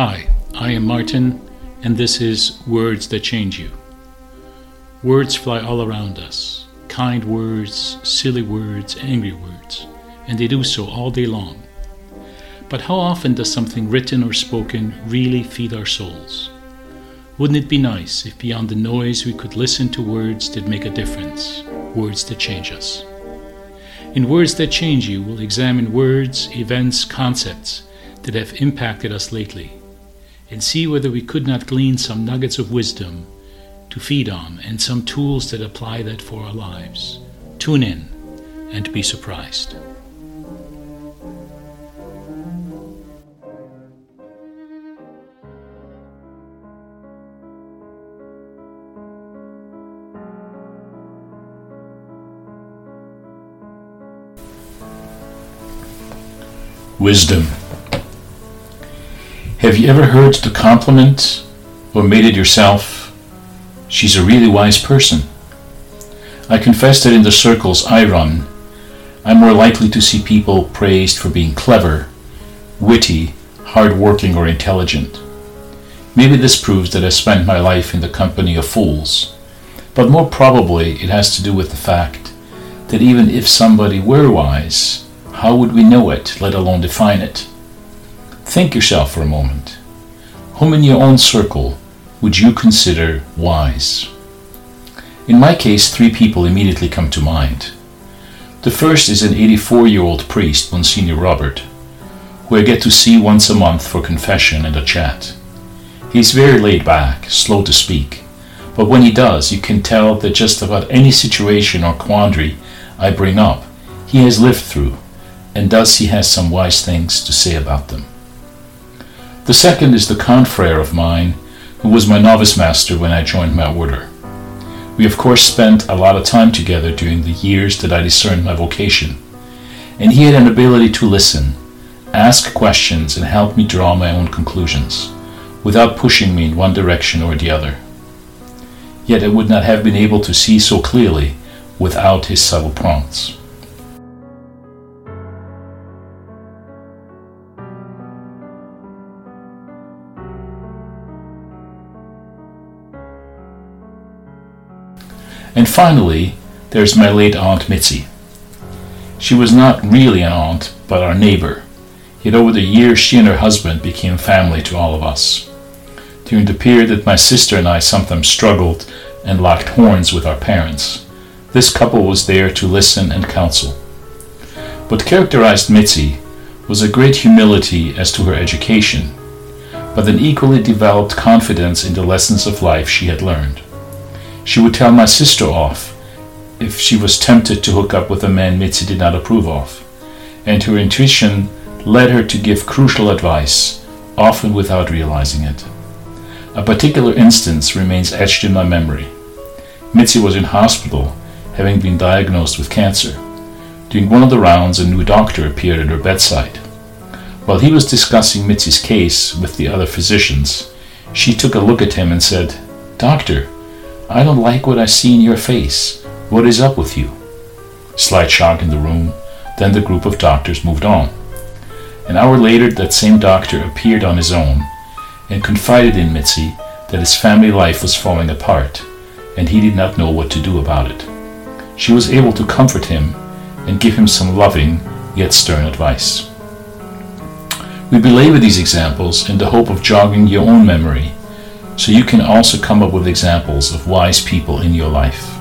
Hi, I am Martin, and this is Words That Change You. Words fly all around us kind words, silly words, angry words, and they do so all day long. But how often does something written or spoken really feed our souls? Wouldn't it be nice if beyond the noise we could listen to words that make a difference, words that change us? In Words That Change You, we'll examine words, events, concepts that have impacted us lately and see whether we could not glean some nuggets of wisdom to feed on and some tools that apply that for our lives. Tune in and be surprised. Wisdom. Have you ever heard the compliment or made it yourself? She's a really wise person. I confess that in the circles I run, I'm more likely to see people praised for being clever, witty, hard-working, or intelligent. Maybe this proves that I spent my life in the company of fools, but more probably it has to do with the fact that even if somebody were wise, how would we know it, let alone define it? Think yourself for a moment. Whom in your own circle would you consider wise? In my case, three people immediately come to mind. The first is an 84 year old priest, Monsignor Robert, who I get to see once a month for confession and a chat. He's very laid back, slow to speak, but when he does, you can tell that just about any situation or quandary I bring up, he has lived through and thus he has some wise things to say about them. The second is the confrere of mine, who was my novice master when I joined my order. We of course spent a lot of time together during the years that I discerned my vocation, and he had an ability to listen, ask questions, and help me draw my own conclusions, without pushing me in one direction or the other. Yet I would not have been able to see so clearly without his subtle prompts. And finally, there's my late Aunt Mitzi. She was not really an aunt, but our neighbor. Yet over the years, she and her husband became family to all of us. During the period that my sister and I sometimes struggled and locked horns with our parents, this couple was there to listen and counsel. What characterized Mitzi was a great humility as to her education, but an equally developed confidence in the lessons of life she had learned. She would tell my sister off if she was tempted to hook up with a man Mitzi did not approve of, and her intuition led her to give crucial advice, often without realizing it. A particular instance remains etched in my memory. Mitzi was in hospital, having been diagnosed with cancer. During one of the rounds, a new doctor appeared at her bedside. While he was discussing Mitzi's case with the other physicians, she took a look at him and said, Doctor, I don't like what I see in your face. What is up with you? Slight shock in the room. Then the group of doctors moved on. An hour later, that same doctor appeared on his own and confided in Mitzi that his family life was falling apart and he did not know what to do about it. She was able to comfort him and give him some loving yet stern advice. We belabor these examples in the hope of jogging your own memory so you can also come up with examples of wise people in your life.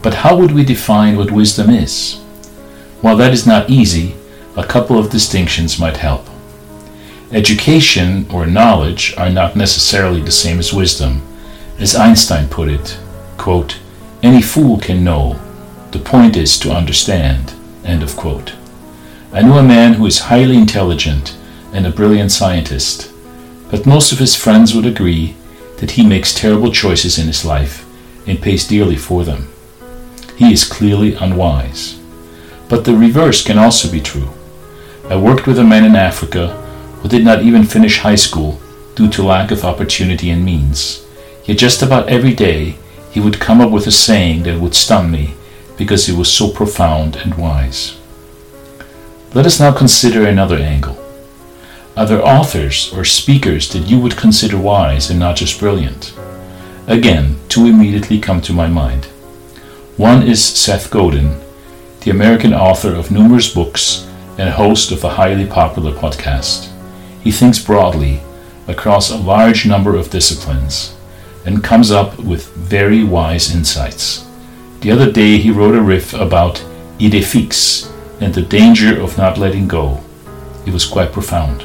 But how would we define what wisdom is? While that is not easy, a couple of distinctions might help. Education or knowledge are not necessarily the same as wisdom. As Einstein put it, quote, any fool can know the point is to understand. End of quote. I know a man who is highly intelligent and a brilliant scientist, but most of his friends would agree that he makes terrible choices in his life and pays dearly for them. He is clearly unwise. But the reverse can also be true. I worked with a man in Africa who did not even finish high school due to lack of opportunity and means. Yet just about every day he would come up with a saying that would stun me because it was so profound and wise. Let us now consider another angle. Are there authors or speakers that you would consider wise and not just brilliant? Again, two immediately come to my mind. One is Seth Godin, the American author of numerous books and host of a highly popular podcast. He thinks broadly across a large number of disciplines and comes up with very wise insights. The other day he wrote a riff about idée fixe and the danger of not letting go. It was quite profound.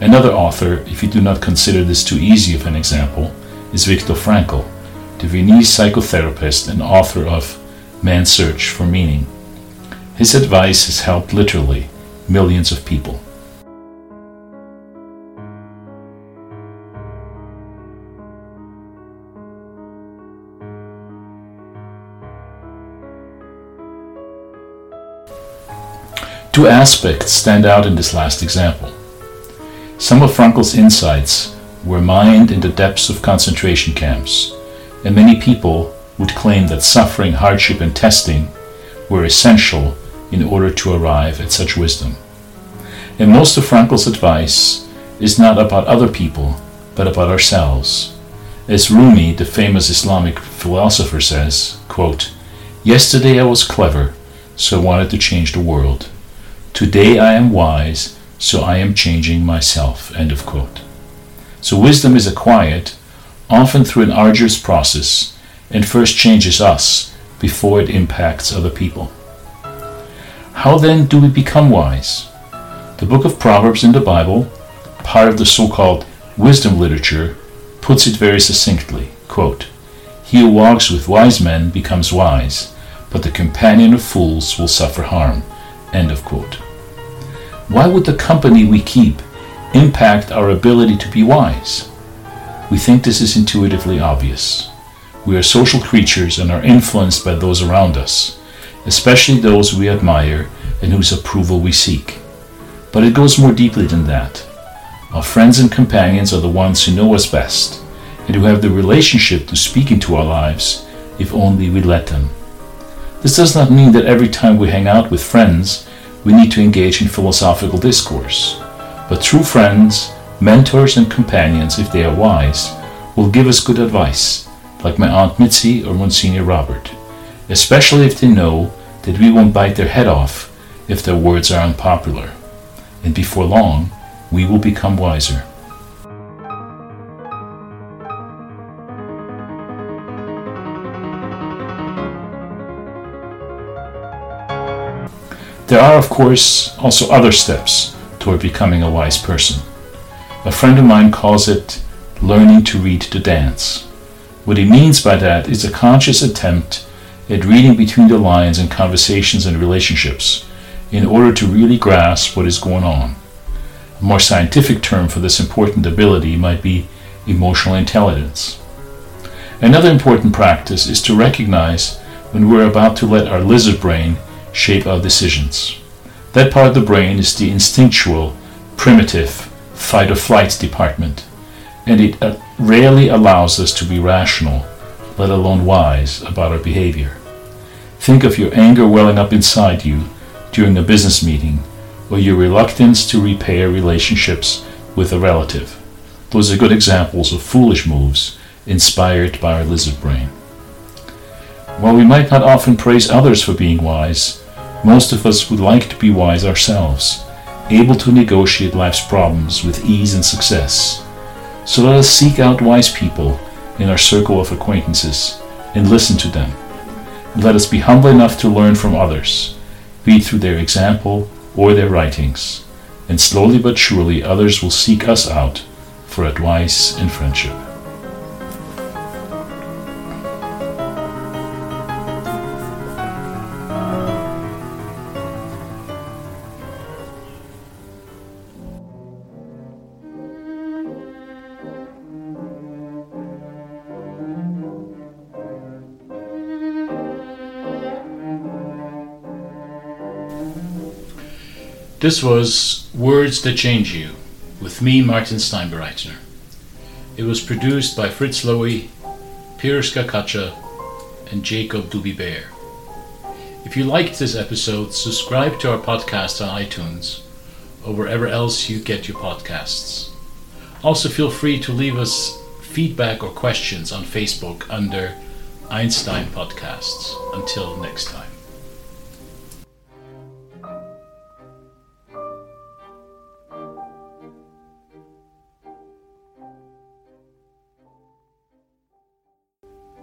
Another author, if you do not consider this too easy of an example, is Viktor Frankl, the Viennese psychotherapist and author of Man's Search for Meaning. His advice has helped literally millions of people. Two aspects stand out in this last example. Some of Frankl's insights were mined in the depths of concentration camps, and many people would claim that suffering, hardship, and testing were essential in order to arrive at such wisdom. And most of Frankl's advice is not about other people, but about ourselves. As Rumi, the famous Islamic philosopher, says, quote, Yesterday I was clever, so I wanted to change the world. Today I am wise, so I am changing myself. End of quote. So wisdom is acquired, often through an arduous process, and first changes us before it impacts other people. How then do we become wise? The book of Proverbs in the Bible, part of the so called wisdom literature, puts it very succinctly quote, He who walks with wise men becomes wise, but the companion of fools will suffer harm. End of quote. Why would the company we keep impact our ability to be wise? We think this is intuitively obvious. We are social creatures and are influenced by those around us, especially those we admire and whose approval we seek. But it goes more deeply than that. Our friends and companions are the ones who know us best and who have the relationship to speak into our lives if only we let them. This does not mean that every time we hang out with friends, we need to engage in philosophical discourse. But true friends, mentors, and companions, if they are wise, will give us good advice, like my Aunt Mitzi or Monsignor Robert, especially if they know that we won't bite their head off if their words are unpopular. And before long, we will become wiser. There are, of course, also other steps toward becoming a wise person. A friend of mine calls it learning to read the dance. What he means by that is a conscious attempt at reading between the lines in conversations and relationships in order to really grasp what is going on. A more scientific term for this important ability might be emotional intelligence. Another important practice is to recognize when we're about to let our lizard brain shape our decisions. That part of the brain is the instinctual, primitive, fight or flight department, and it uh, rarely allows us to be rational, let alone wise, about our behavior. Think of your anger welling up inside you during a business meeting, or your reluctance to repair relationships with a relative. Those are good examples of foolish moves inspired by our lizard brain. While we might not often praise others for being wise, most of us would like to be wise ourselves, able to negotiate life's problems with ease and success. So let us seek out wise people in our circle of acquaintances and listen to them. Let us be humble enough to learn from others, be it through their example or their writings. And slowly but surely others will seek us out for advice and friendship. This was Words That Change You with me, Martin Steinbereithner. It was produced by Fritz Lowy, Pirska Kacha, and Jacob Dubibear. If you liked this episode, subscribe to our podcast on iTunes or wherever else you get your podcasts. Also, feel free to leave us feedback or questions on Facebook under Einstein Podcasts. Until next time.